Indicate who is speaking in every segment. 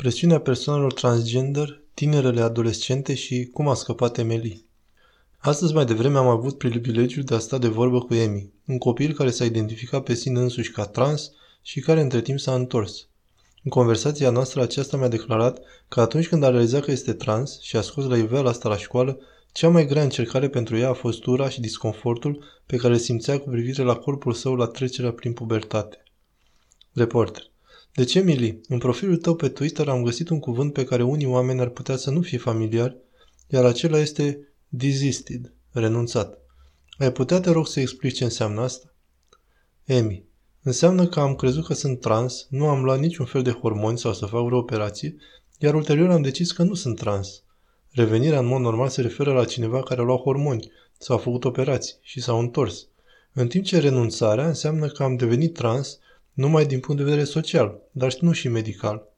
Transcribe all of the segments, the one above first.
Speaker 1: Presiunea persoanelor transgender, tinerele adolescente și cum a scăpat Emily. Astăzi mai devreme am avut privilegiul de a sta de vorbă cu Emi, un copil care s-a identificat pe sine însuși ca trans și care între timp s-a întors. În conversația noastră aceasta mi-a declarat că atunci când a realizat că este trans și a scos la iveală asta la școală, cea mai grea încercare pentru ea a fost ura și disconfortul pe care le simțea cu privire la corpul său la trecerea prin pubertate. Reporter. Deci, Emily, în profilul tău pe Twitter am găsit un cuvânt pe care unii oameni ar putea să nu fie familiari, iar acela este desisted, renunțat. Ai putea, te rog, să explici ce înseamnă asta? Emi, înseamnă că am crezut că sunt trans, nu am luat niciun fel de hormoni sau să fac vreo operație, iar ulterior am decis că nu sunt trans. Revenirea în mod normal se referă la cineva care a luat hormoni sau a făcut operații și s-au întors. În timp ce renunțarea înseamnă că am devenit trans numai din punct de vedere social, dar nu și medical.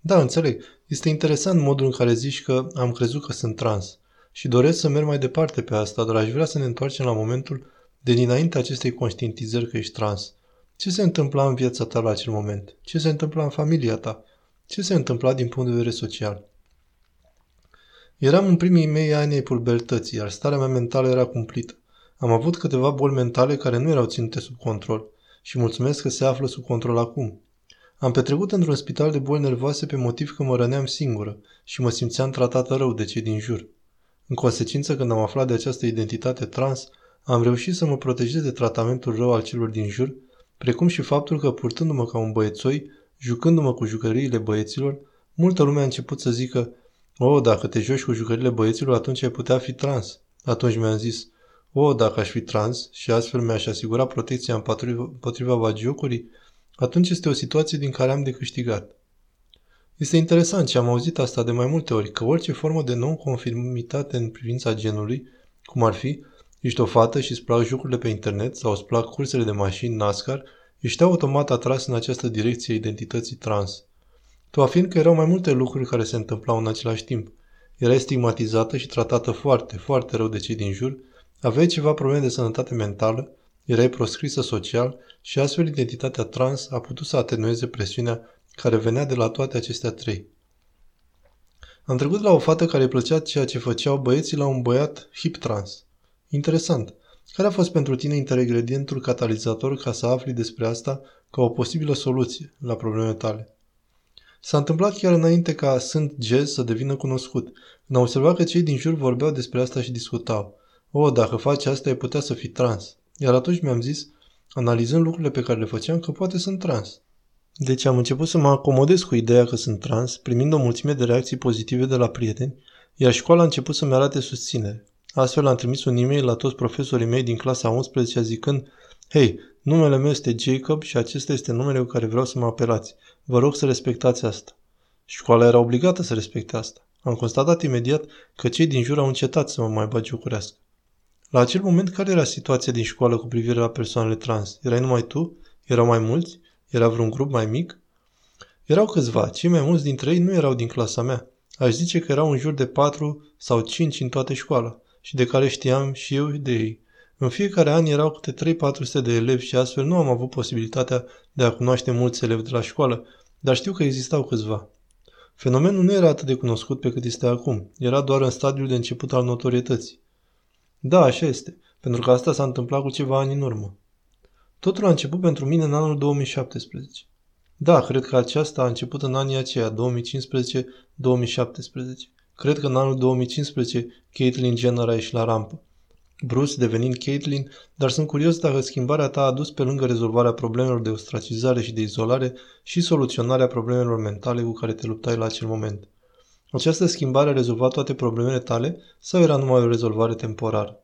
Speaker 1: Da, înțeleg. Este interesant modul în care zici că am crezut că sunt trans și doresc să merg mai departe pe asta, dar aș vrea să ne întoarcem la momentul de dinainte acestei conștientizări că ești trans. Ce se întâmpla în viața ta la acel moment? Ce se întâmpla în familia ta? Ce se întâmpla din punct de vedere social? Eram în primii mei ani ai pubertății, iar starea mea mentală era cumplită. Am avut câteva boli mentale care nu erau ținute sub control și mulțumesc că se află sub control acum. Am petrecut într-un spital de boli nervoase pe motiv că mă răneam singură și mă simțeam tratată rău de cei din jur. În consecință, când am aflat de această identitate trans, am reușit să mă protejez de tratamentul rău al celor din jur, precum și faptul că, purtându-mă ca un băiețoi, jucându-mă cu jucăriile băieților, multă lume a început să zică O, oh, dacă te joci cu jucăriile băieților, atunci ai putea fi trans. Atunci mi-am zis, o, oh, dacă aș fi trans și astfel mi-aș asigura protecția împotriva, împotriva bagiocurii, atunci este o situație din care am de câștigat. Este interesant și am auzit asta de mai multe ori, că orice formă de non-conformitate în privința genului, cum ar fi, ești o fată și îți plac jocurile pe internet sau îți plac cursele de mașini NASCAR, ești automat atras în această direcție identității trans. Tu afirmi că erau mai multe lucruri care se întâmplau în același timp. Erai stigmatizată și tratată foarte, foarte rău de cei din jur, aveai ceva probleme de sănătate mentală, erai proscrisă social și astfel identitatea trans a putut să atenueze presiunea care venea de la toate acestea trei. Am trecut la o fată care îi plăcea ceea ce făceau băieții la un băiat hip trans. Interesant. Care a fost pentru tine intergredientul catalizator ca să afli despre asta ca o posibilă soluție la problemele tale? S-a întâmplat chiar înainte ca Sunt Jazz să devină cunoscut, când am observat că cei din jur vorbeau despre asta și discutau. O, dacă faci asta, ai putea să fii trans. Iar atunci mi-am zis, analizând lucrurile pe care le făceam, că poate sunt trans. Deci am început să mă acomodez cu ideea că sunt trans, primind o mulțime de reacții pozitive de la prieteni, iar școala a început să-mi arate susținere. Astfel am trimis un e-mail la toți profesorii mei din clasa 11 zicând Hei, numele meu este Jacob și acesta este numele cu care vreau să mă apelați. Vă rog să respectați asta. Școala era obligată să respecte asta. Am constatat imediat că cei din jur au încetat să mă mai bagiocurească. La acel moment, care era situația din școală cu privire la persoanele trans? Erai numai tu? Erau mai mulți? Era vreun grup mai mic? Erau câțiva, cei mai mulți dintre ei nu erau din clasa mea. Aș zice că erau în jur de patru sau cinci în toată școala și de care știam și eu de ei. În fiecare an erau câte 3-400 de elevi și astfel nu am avut posibilitatea de a cunoaște mulți elevi de la școală, dar știu că existau câțiva. Fenomenul nu era atât de cunoscut pe cât este acum, era doar în stadiul de început al notorietății. Da, așa este, pentru că asta s-a întâmplat cu ceva ani în urmă. Totul a început pentru mine în anul 2017. Da, cred că aceasta a început în anii aceia, 2015-2017. Cred că în anul 2015 Caitlyn Jenner a ieșit la rampă. Bruce devenind Caitlyn, dar sunt curios dacă schimbarea ta a adus pe lângă rezolvarea problemelor de ostracizare și de izolare și soluționarea problemelor mentale cu care te luptai la acel moment. Această schimbare a rezolvat toate problemele tale sau era numai o rezolvare temporară?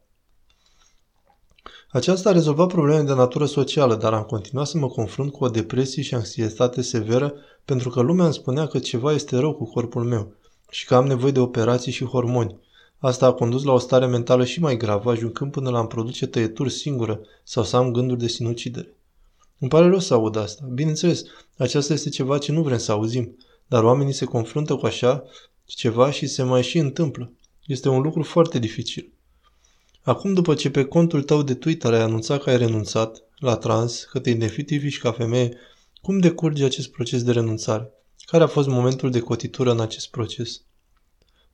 Speaker 1: Aceasta a rezolvat probleme de natură socială, dar am continuat să mă confrunt cu o depresie și anxietate severă pentru că lumea îmi spunea că ceva este rău cu corpul meu și că am nevoie de operații și hormoni. Asta a condus la o stare mentală și mai gravă, ajungând până la a-mi produce tăieturi singură sau să am gânduri de sinucidere. Îmi pare rău să aud asta. Bineînțeles, aceasta este ceva ce nu vrem să auzim, dar oamenii se confruntă cu așa ceva și se mai și întâmplă. Este un lucru foarte dificil. Acum, după ce pe contul tău de Twitter ai anunțat că ai renunțat la trans, că te identifici ca femeie, cum decurge acest proces de renunțare? Care a fost momentul de cotitură în acest proces?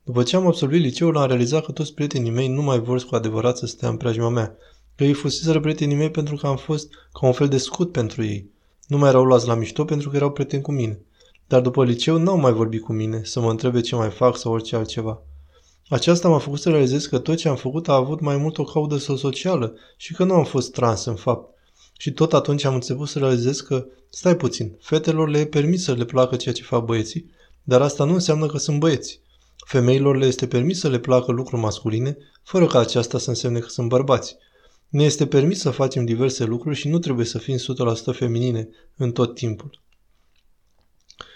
Speaker 1: După ce am absolvit liceul, am realizat că toți prietenii mei nu mai vor cu adevărat să stea în preajma mea, că ei fuseseră prietenii mei pentru că am fost ca un fel de scut pentru ei. Nu mai erau luați la mișto pentru că erau prieteni cu mine. Dar după liceu n-au mai vorbit cu mine, să mă întrebe ce mai fac sau orice altceva. Aceasta m-a făcut să realizez că tot ce am făcut a avut mai mult o caudă socială și că nu am fost trans în fapt. Și tot atunci am început să realizez că, stai puțin, fetelor le e permis să le placă ceea ce fac băieții, dar asta nu înseamnă că sunt băieți. Femeilor le este permis să le placă lucruri masculine, fără ca aceasta să însemne că sunt bărbați. Ne este permis să facem diverse lucruri și nu trebuie să fim 100% feminine în tot timpul.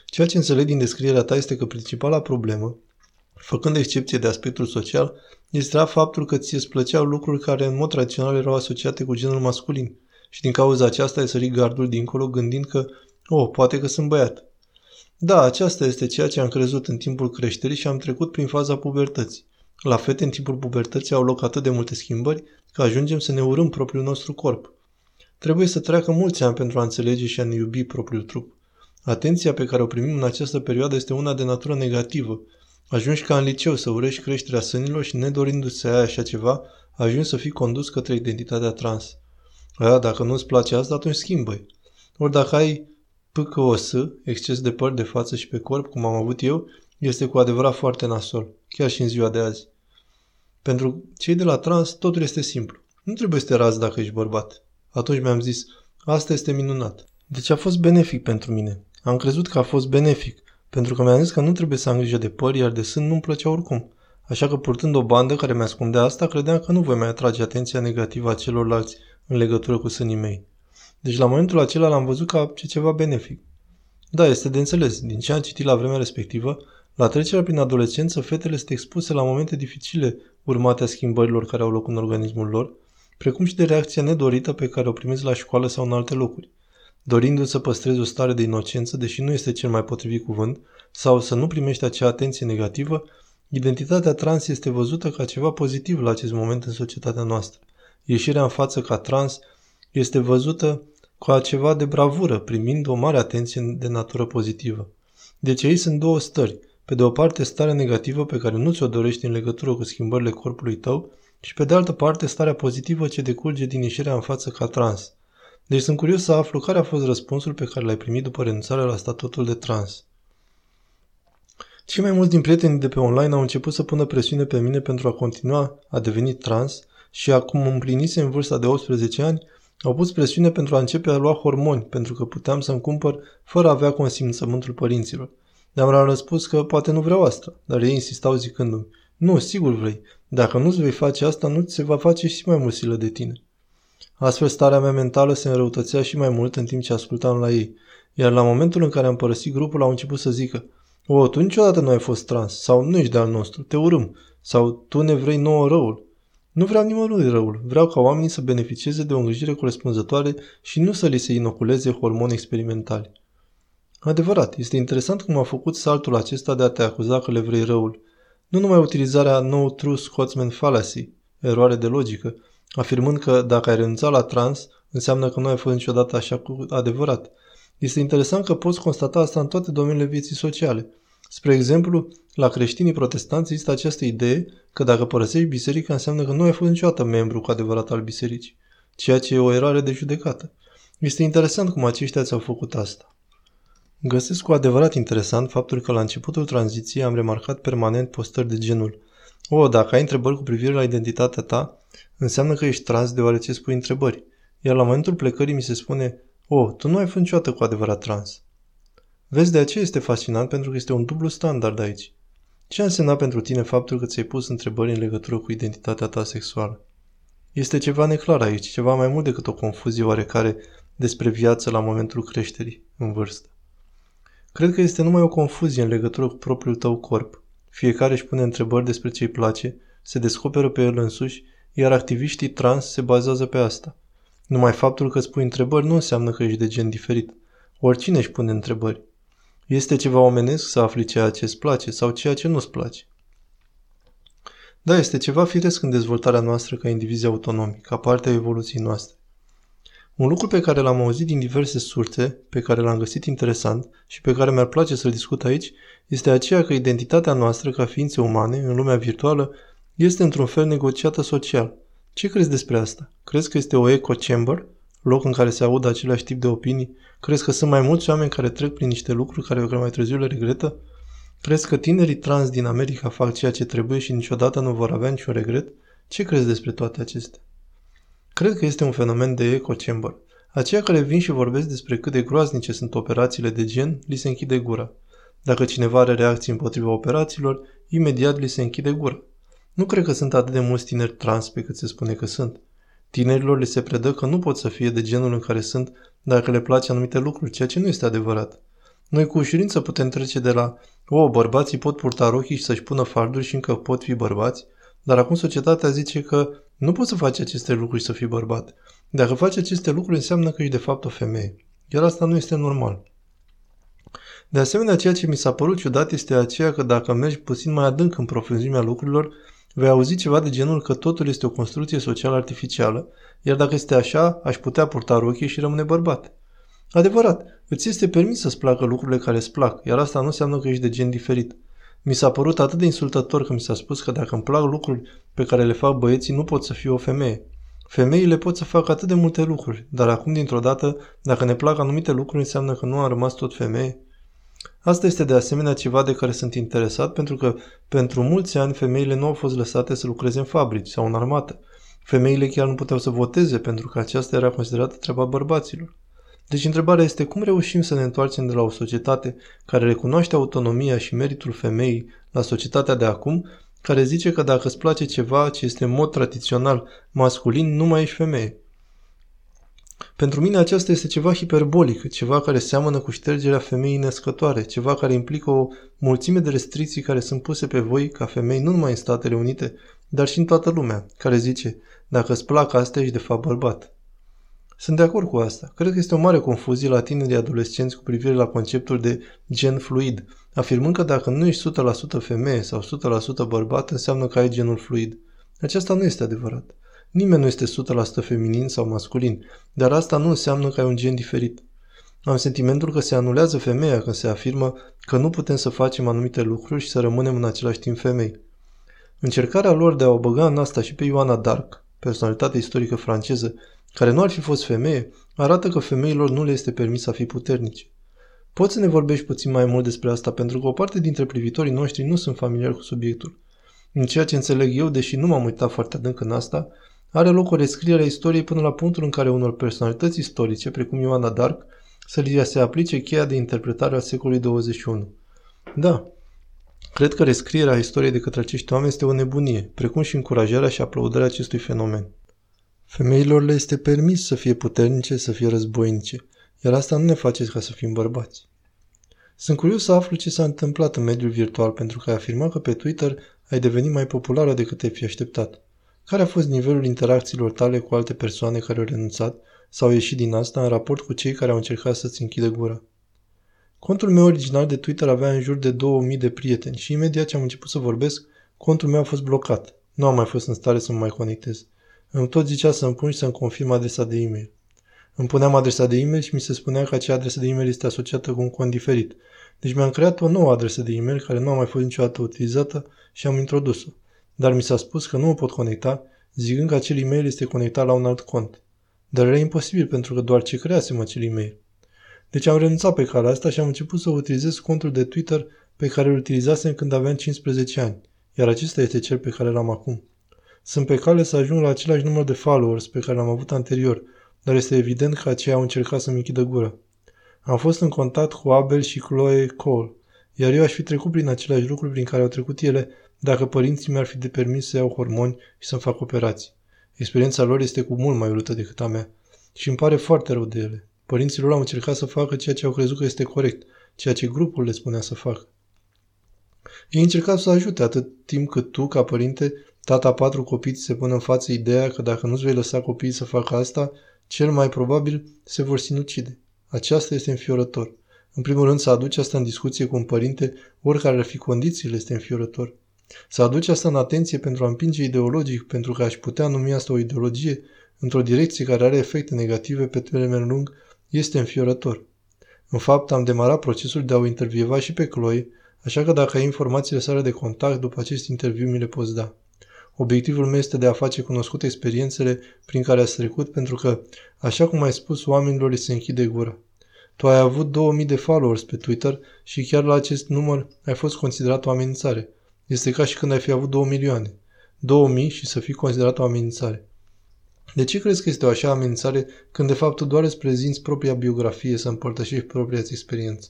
Speaker 1: Ceea ce înțeleg din descrierea ta este că principala problemă, făcând excepție de aspectul social, este faptul că ți îți plăceau lucruri care în mod tradițional erau asociate cu genul masculin și din cauza aceasta ai sărit gardul dincolo gândind că, oh, poate că sunt băiat. Da, aceasta este ceea ce am crezut în timpul creșterii și am trecut prin faza pubertății. La fete, în timpul pubertății au loc atât de multe schimbări că ajungem să ne urâm propriul nostru corp. Trebuie să treacă mulți ani pentru a înțelege și a ne iubi propriul trup. Atenția pe care o primim în această perioadă este una de natură negativă. Ajungi ca în liceu să urești creșterea sânilor și nedorindu-ți să ai așa ceva, ajungi să fii condus către identitatea trans. Aia, dacă nu-ți place asta, atunci schimbă Ori dacă ai PCOS, exces de păr de față și pe corp, cum am avut eu, este cu adevărat foarte nasol, chiar și în ziua de azi. Pentru cei de la trans, totul este simplu. Nu trebuie să te razi dacă ești bărbat. Atunci mi-am zis, asta este minunat. Deci a fost benefic pentru mine. Am crezut că a fost benefic, pentru că mi-am zis că nu trebuie să am grijă de păr, iar de sân nu-mi plăcea oricum. Așa că purtând o bandă care mi-ascundea asta, credeam că nu voi mai atrage atenția negativă a celorlalți în legătură cu sânii mei. Deci la momentul acela l-am văzut ca ce ceva benefic. Da, este de înțeles. Din ce am citit la vremea respectivă, la trecerea prin adolescență, fetele sunt expuse la momente dificile urmate a schimbărilor care au loc în organismul lor, precum și de reacția nedorită pe care o primezi la școală sau în alte locuri. Dorindu-ți să păstrezi o stare de inocență, deși nu este cel mai potrivit cuvânt, sau să nu primești acea atenție negativă, identitatea trans este văzută ca ceva pozitiv la acest moment în societatea noastră. Ieșirea în față ca trans este văzută ca ceva de bravură, primind o mare atenție de natură pozitivă. Deci aici sunt două stări. Pe de o parte, starea negativă pe care nu ți-o dorești în legătură cu schimbările corpului tău și pe de altă parte, starea pozitivă ce decurge din ieșirea în față ca trans. Deci sunt curios să aflu care a fost răspunsul pe care l-ai primit după renunțarea la statutul de trans. Cei mai mulți din prietenii de pe online au început să pună presiune pe mine pentru a continua a deveni trans și acum împlinise în vârsta de 18 ani, au pus presiune pentru a începe a lua hormoni, pentru că puteam să-mi cumpăr fără a avea consimțământul părinților. Le-am răspuns că poate nu vreau asta, dar ei insistau zicându-mi, nu, sigur vrei, dacă nu-ți vei face asta, nu ți se va face și mai mult silă de tine. Astfel, starea mea mentală se înrăutățea și mai mult în timp ce ascultam la ei, iar la momentul în care am părăsit grupul, au început să zică, o, tu niciodată nu ai fost trans, sau nu ești de-al nostru, te urâm, sau tu ne vrei nouă răul. Nu vreau nimănui răul, vreau ca oamenii să beneficieze de o îngrijire corespunzătoare și nu să li se inoculeze hormoni experimentali. Adevărat, este interesant cum a făcut saltul acesta de a te acuza că le vrei răul. Nu numai utilizarea no true Scotsman fallacy, eroare de logică, afirmând că dacă ai renunțat la trans, înseamnă că nu ai fost niciodată așa cu adevărat. Este interesant că poți constata asta în toate domeniile vieții sociale. Spre exemplu, la creștinii protestanți există această idee că dacă părăsești biserica înseamnă că nu ai fost niciodată membru cu adevărat al bisericii, ceea ce e o eroare de judecată. Este interesant cum aceștia ți-au făcut asta. Găsesc cu adevărat interesant faptul că la începutul tranziției am remarcat permanent postări de genul O, dacă ai întrebări cu privire la identitatea ta, înseamnă că ești trans deoarece spui întrebări. Iar la momentul plecării mi se spune O, tu nu ai fost niciodată cu adevărat trans. Vezi, de aceea este fascinant pentru că este un dublu standard aici. Ce a însemnat pentru tine faptul că ți-ai pus întrebări în legătură cu identitatea ta sexuală? Este ceva neclar aici, ceva mai mult decât o confuzie oarecare despre viață la momentul creșterii, în vârstă. Cred că este numai o confuzie în legătură cu propriul tău corp. Fiecare își pune întrebări despre ce îi place, se descoperă pe el însuși, iar activiștii trans se bazează pe asta. Numai faptul că îți pui întrebări nu înseamnă că ești de gen diferit. Oricine își pune întrebări. Este ceva omenesc să afli ceea ce îți place sau ceea ce nu îți place. Da, este ceva firesc în dezvoltarea noastră ca indivizi autonomi, ca parte a evoluției noastre. Un lucru pe care l-am auzit din diverse surse, pe care l-am găsit interesant și pe care mi-ar place să-l discut aici, este aceea că identitatea noastră ca ființe umane, în lumea virtuală, este într-un fel negociată social. Ce crezi despre asta? Crezi că este o echo chamber? Loc în care se aud același tip de opinii? Crezi că sunt mai mulți oameni care trec prin niște lucruri care, care mai târziu le regretă? Crezi că tinerii trans din America fac ceea ce trebuie și niciodată nu vor avea niciun regret? Ce crezi despre toate acestea? Cred că este un fenomen de echo chamber. Aceia care vin și vorbesc despre cât de groaznice sunt operațiile de gen, li se închide gura. Dacă cineva are reacții împotriva operațiilor, imediat li se închide gura. Nu cred că sunt atât de mulți tineri trans pe cât se spune că sunt. Tinerilor li se predă că nu pot să fie de genul în care sunt dacă le place anumite lucruri, ceea ce nu este adevărat. Noi cu ușurință putem trece de la o, bărbații pot purta rochii și să-și pună farduri și încă pot fi bărbați, dar acum societatea zice că nu poți să faci aceste lucruri și să fii bărbat. Dacă faci aceste lucruri înseamnă că ești de fapt o femeie. Iar asta nu este normal. De asemenea, ceea ce mi s-a părut ciudat este aceea că dacă mergi puțin mai adânc în profunzimea lucrurilor, vei auzi ceva de genul că totul este o construcție socială artificială, iar dacă este așa, aș putea purta rochie și rămâne bărbat. Adevărat, îți este permis să-ți placă lucrurile care îți plac, iar asta nu înseamnă că ești de gen diferit. Mi s-a părut atât de insultător că mi s-a spus că dacă îmi plac lucruri pe care le fac băieții, nu pot să fiu o femeie. Femeile pot să facă atât de multe lucruri, dar acum, dintr-o dată, dacă ne plac anumite lucruri, înseamnă că nu am rămas tot femeie. Asta este de asemenea ceva de care sunt interesat pentru că pentru mulți ani femeile nu au fost lăsate să lucreze în fabrici sau în armată. Femeile chiar nu puteau să voteze pentru că aceasta era considerată treaba bărbaților. Deci întrebarea este cum reușim să ne întoarcem de la o societate care recunoaște autonomia și meritul femeii la societatea de acum, care zice că dacă îți place ceva ce este în mod tradițional masculin, nu mai ești femeie. Pentru mine aceasta este ceva hiperbolic, ceva care seamănă cu ștergerea femeii născătoare, ceva care implică o mulțime de restricții care sunt puse pe voi ca femei nu numai în Statele Unite, dar și în toată lumea, care zice, dacă îți plac astea, ești de fapt bărbat. Sunt de acord cu asta. Cred că este o mare confuzie la tinerii adolescenți cu privire la conceptul de gen fluid, afirmând că dacă nu ești 100% femeie sau 100% bărbat, înseamnă că ai genul fluid. Aceasta nu este adevărat. Nimeni nu este 100% feminin sau masculin, dar asta nu înseamnă că ai un gen diferit. Am sentimentul că se anulează femeia când se afirmă că nu putem să facem anumite lucruri și să rămânem în același timp femei. Încercarea lor de a o băga în asta și pe Ioana Dark, personalitate istorică franceză, care nu ar fi fost femeie, arată că femeilor nu le este permis să fie puternici. Poți să ne vorbești puțin mai mult despre asta, pentru că o parte dintre privitorii noștri nu sunt familiari cu subiectul. În ceea ce înțeleg eu, deși nu m-am uitat foarte adânc în asta, are loc o rescriere a istoriei până la punctul în care unor personalități istorice, precum Ioana Dark, să li se aplice cheia de interpretare a secolului 21. Da, cred că rescrierea istoriei de către acești oameni este o nebunie, precum și încurajarea și aplaudarea acestui fenomen. Femeilor le este permis să fie puternice, să fie războinice, iar asta nu ne face ca să fim bărbați. Sunt curios să aflu ce s-a întâmplat în mediul virtual pentru că ai afirmat că pe Twitter ai devenit mai populară decât te-ai fi așteptat. Care a fost nivelul interacțiilor tale cu alte persoane care au renunțat sau au ieșit din asta în raport cu cei care au încercat să-ți închidă gura? Contul meu original de Twitter avea în jur de 2000 de prieteni și imediat ce am început să vorbesc, contul meu a fost blocat. Nu am mai fost în stare să mă mai conectez. Îmi tot zicea să-mi pun și să-mi confirm adresa de e-mail. Îmi puneam adresa de e-mail și mi se spunea că acea adresă de e-mail este asociată cu un cont diferit. Deci mi-am creat o nouă adresă de e-mail care nu a mai fost niciodată utilizată și am introdus-o. Dar mi s-a spus că nu mă pot conecta, zicând că acel e-mail este conectat la un alt cont. Dar era imposibil pentru că doar ce creasem acel e-mail. Deci am renunțat pe calea asta și am început să utilizez contul de Twitter pe care îl utilizasem când aveam 15 ani, iar acesta este cel pe care l-am acum. Sunt pe cale să ajung la același număr de followers pe care l-am avut anterior, dar este evident că aceia au încercat să-mi închidă gura. Am fost în contact cu Abel și Chloe Cole, iar eu aș fi trecut prin același lucruri prin care au trecut ele dacă părinții mi-ar fi de permis să iau hormoni și să-mi fac operații. Experiența lor este cu mult mai urâtă decât a mea și îmi pare foarte rău de ele. Părinții lor au încercat să facă ceea ce au crezut că este corect, ceea ce grupul le spunea să facă. Ei încercat să ajute atât timp cât tu, ca părinte, Tata patru copii ți se pune în față ideea că dacă nu-ți vei lăsa copiii să facă asta, cel mai probabil se vor sinucide. Aceasta este înfiorător. În primul rând, să aduci asta în discuție cu un părinte, oricare ar fi condițiile, este înfiorător. Să aduci asta în atenție pentru a împinge ideologic, pentru că aș putea numi asta o ideologie, într-o direcție care are efecte negative pe termen lung este înfiorător. În fapt, am demarat procesul de a o intervieva și pe Chloe, așa că dacă ai informațiile sale de contact după acest interviu, mi le poți da. Obiectivul meu este de a face cunoscute experiențele prin care ați trecut, pentru că, așa cum ai spus, oamenilor li se închide gura. Tu ai avut 2000 de followers pe Twitter și chiar la acest număr ai fost considerat o amenințare. Este ca și când ai fi avut 2 milioane. 2000 și să fii considerat o amenințare. De ce crezi că este o așa amenințare când de fapt tu doar îți prezinți propria biografie să împărtășești propria experiență?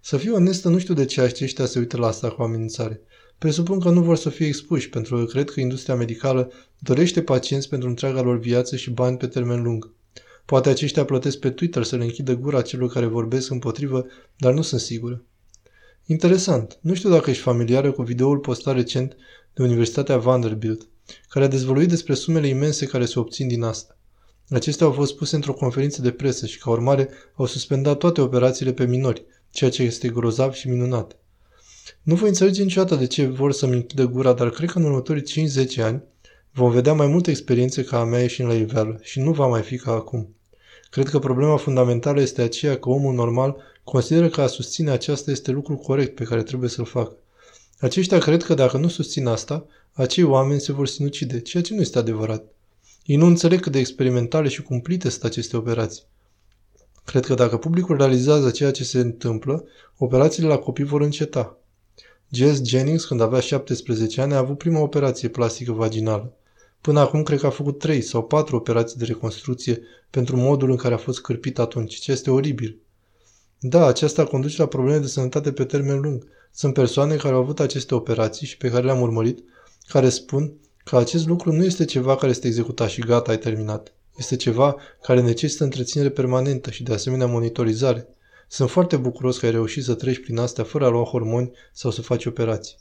Speaker 1: Să fiu onestă, nu știu de ce aceștia se uită la asta cu amenințare. Presupun că nu vor să fie expuși, pentru că cred că industria medicală dorește pacienți pentru întreaga lor viață și bani pe termen lung. Poate aceștia plătesc pe Twitter să le închidă gura celor care vorbesc împotrivă, dar nu sunt sigură. Interesant. Nu știu dacă ești familiară cu videoul postat recent de Universitatea Vanderbilt, care a dezvăluit despre sumele imense care se obțin din asta. Acestea au fost puse într-o conferință de presă și, ca urmare, au suspendat toate operațiile pe minori, ceea ce este grozav și minunat. Nu voi înțelege niciodată de ce vor să-mi închidă gura, dar cred că în următorii 5-10 ani vom vedea mai multe experiențe ca a mea ieșind la iveală și nu va mai fi ca acum. Cred că problema fundamentală este aceea că omul normal consideră că a susține aceasta este lucrul corect pe care trebuie să-l facă. Aceștia cred că dacă nu susțin asta, acei oameni se vor sinucide, ceea ce nu este adevărat. Ei nu înțeleg cât de experimentale și cumplite sunt aceste operații. Cred că dacă publicul realizează ceea ce se întâmplă, operațiile la copii vor înceta. Jess Jennings, când avea 17 ani, a avut prima operație plastică vaginală. Până acum cred că a făcut 3 sau 4 operații de reconstrucție pentru modul în care a fost cârpit atunci, ce este oribil. Da, aceasta conduce la probleme de sănătate pe termen lung. Sunt persoane care au avut aceste operații și pe care le-am urmărit, care spun că acest lucru nu este ceva care este executat și gata, ai terminat. Este ceva care necesită întreținere permanentă și de asemenea monitorizare. Sunt foarte bucuros că ai reușit să treci prin astea fără a lua hormoni sau să faci operații.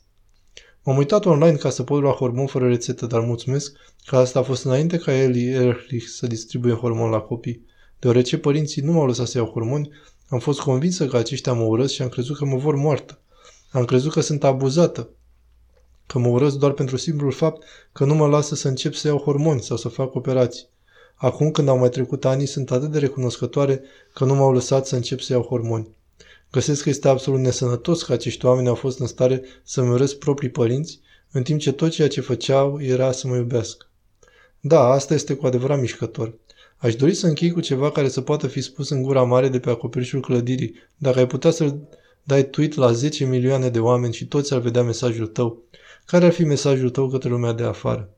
Speaker 1: M-am uitat online ca să pot lua hormon fără rețetă, dar mulțumesc că asta a fost înainte ca Eli Erlich să distribuie hormon la copii. Deoarece părinții nu m-au lăsat să iau hormoni, am fost convinsă că aceștia mă urăsc și am crezut că mă vor moartă. Am crezut că sunt abuzată, că mă urăsc doar pentru simplul fapt că nu mă lasă să încep să iau hormoni sau să fac operații. Acum când au mai trecut ani, sunt atât de recunoscătoare că nu m-au lăsat să încep să iau hormoni. Găsesc că este absolut nesănătos că acești oameni au fost în stare să-mi urăsc proprii părinți, în timp ce tot ceea ce făceau era să mă iubească. Da, asta este cu adevărat mișcător. Aș dori să închei cu ceva care să poată fi spus în gura mare de pe acoperișul clădirii. Dacă ai putea să-l dai tweet la 10 milioane de oameni și toți ar vedea mesajul tău, care ar fi mesajul tău către lumea de afară?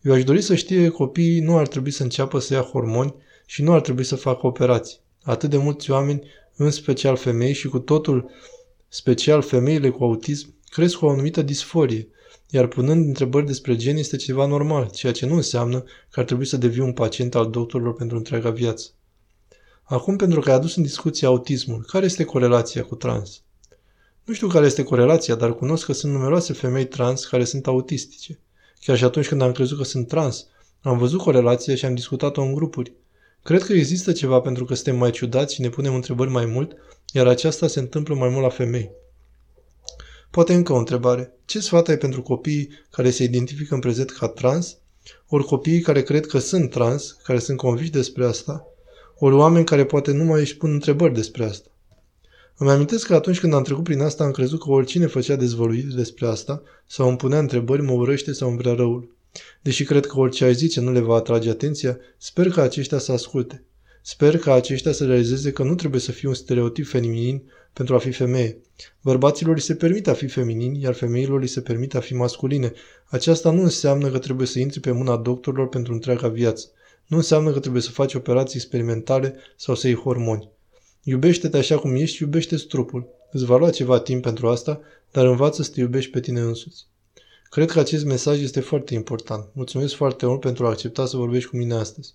Speaker 1: Eu aș dori să știe că copiii nu ar trebui să înceapă să ia hormoni și nu ar trebui să facă operații. Atât de mulți oameni, în special femei și cu totul special femeile cu autism, cresc cu o anumită disforie, iar punând întrebări despre gen este ceva normal, ceea ce nu înseamnă că ar trebui să devii un pacient al doctorilor pentru întreaga viață. Acum, pentru că ai adus în discuție autismul, care este corelația cu trans? Nu știu care este corelația, dar cunosc că sunt numeroase femei trans care sunt autistice. Chiar și atunci când am crezut că sunt trans, am văzut corelația și am discutat-o în grupuri. Cred că există ceva pentru că suntem mai ciudați și ne punem întrebări mai mult, iar aceasta se întâmplă mai mult la femei. Poate încă o întrebare. Ce sfat ai pentru copiii care se identifică în prezent ca trans, ori copiii care cred că sunt trans, care sunt conviși despre asta, ori oameni care poate nu mai își pun întrebări despre asta? Îmi amintesc că atunci când am trecut prin asta am crezut că oricine făcea dezvăluiri despre asta sau îmi punea întrebări mă urăște sau îmi vrea răul. Deși cred că orice ai zice nu le va atrage atenția, sper că aceștia să asculte. Sper că aceștia să realizeze că nu trebuie să fie un stereotip feminin pentru a fi femeie. Bărbaților li se permite a fi feminini, iar femeilor li se permite a fi masculine. Aceasta nu înseamnă că trebuie să intri pe mâna doctorilor pentru întreaga viață. Nu înseamnă că trebuie să faci operații experimentale sau să iei hormoni. Iubește-te așa cum ești, iubește trupul. Îți va lua ceva timp pentru asta, dar învață să te iubești pe tine însuți. Cred că acest mesaj este foarte important. Mulțumesc foarte mult pentru a accepta să vorbești cu mine astăzi.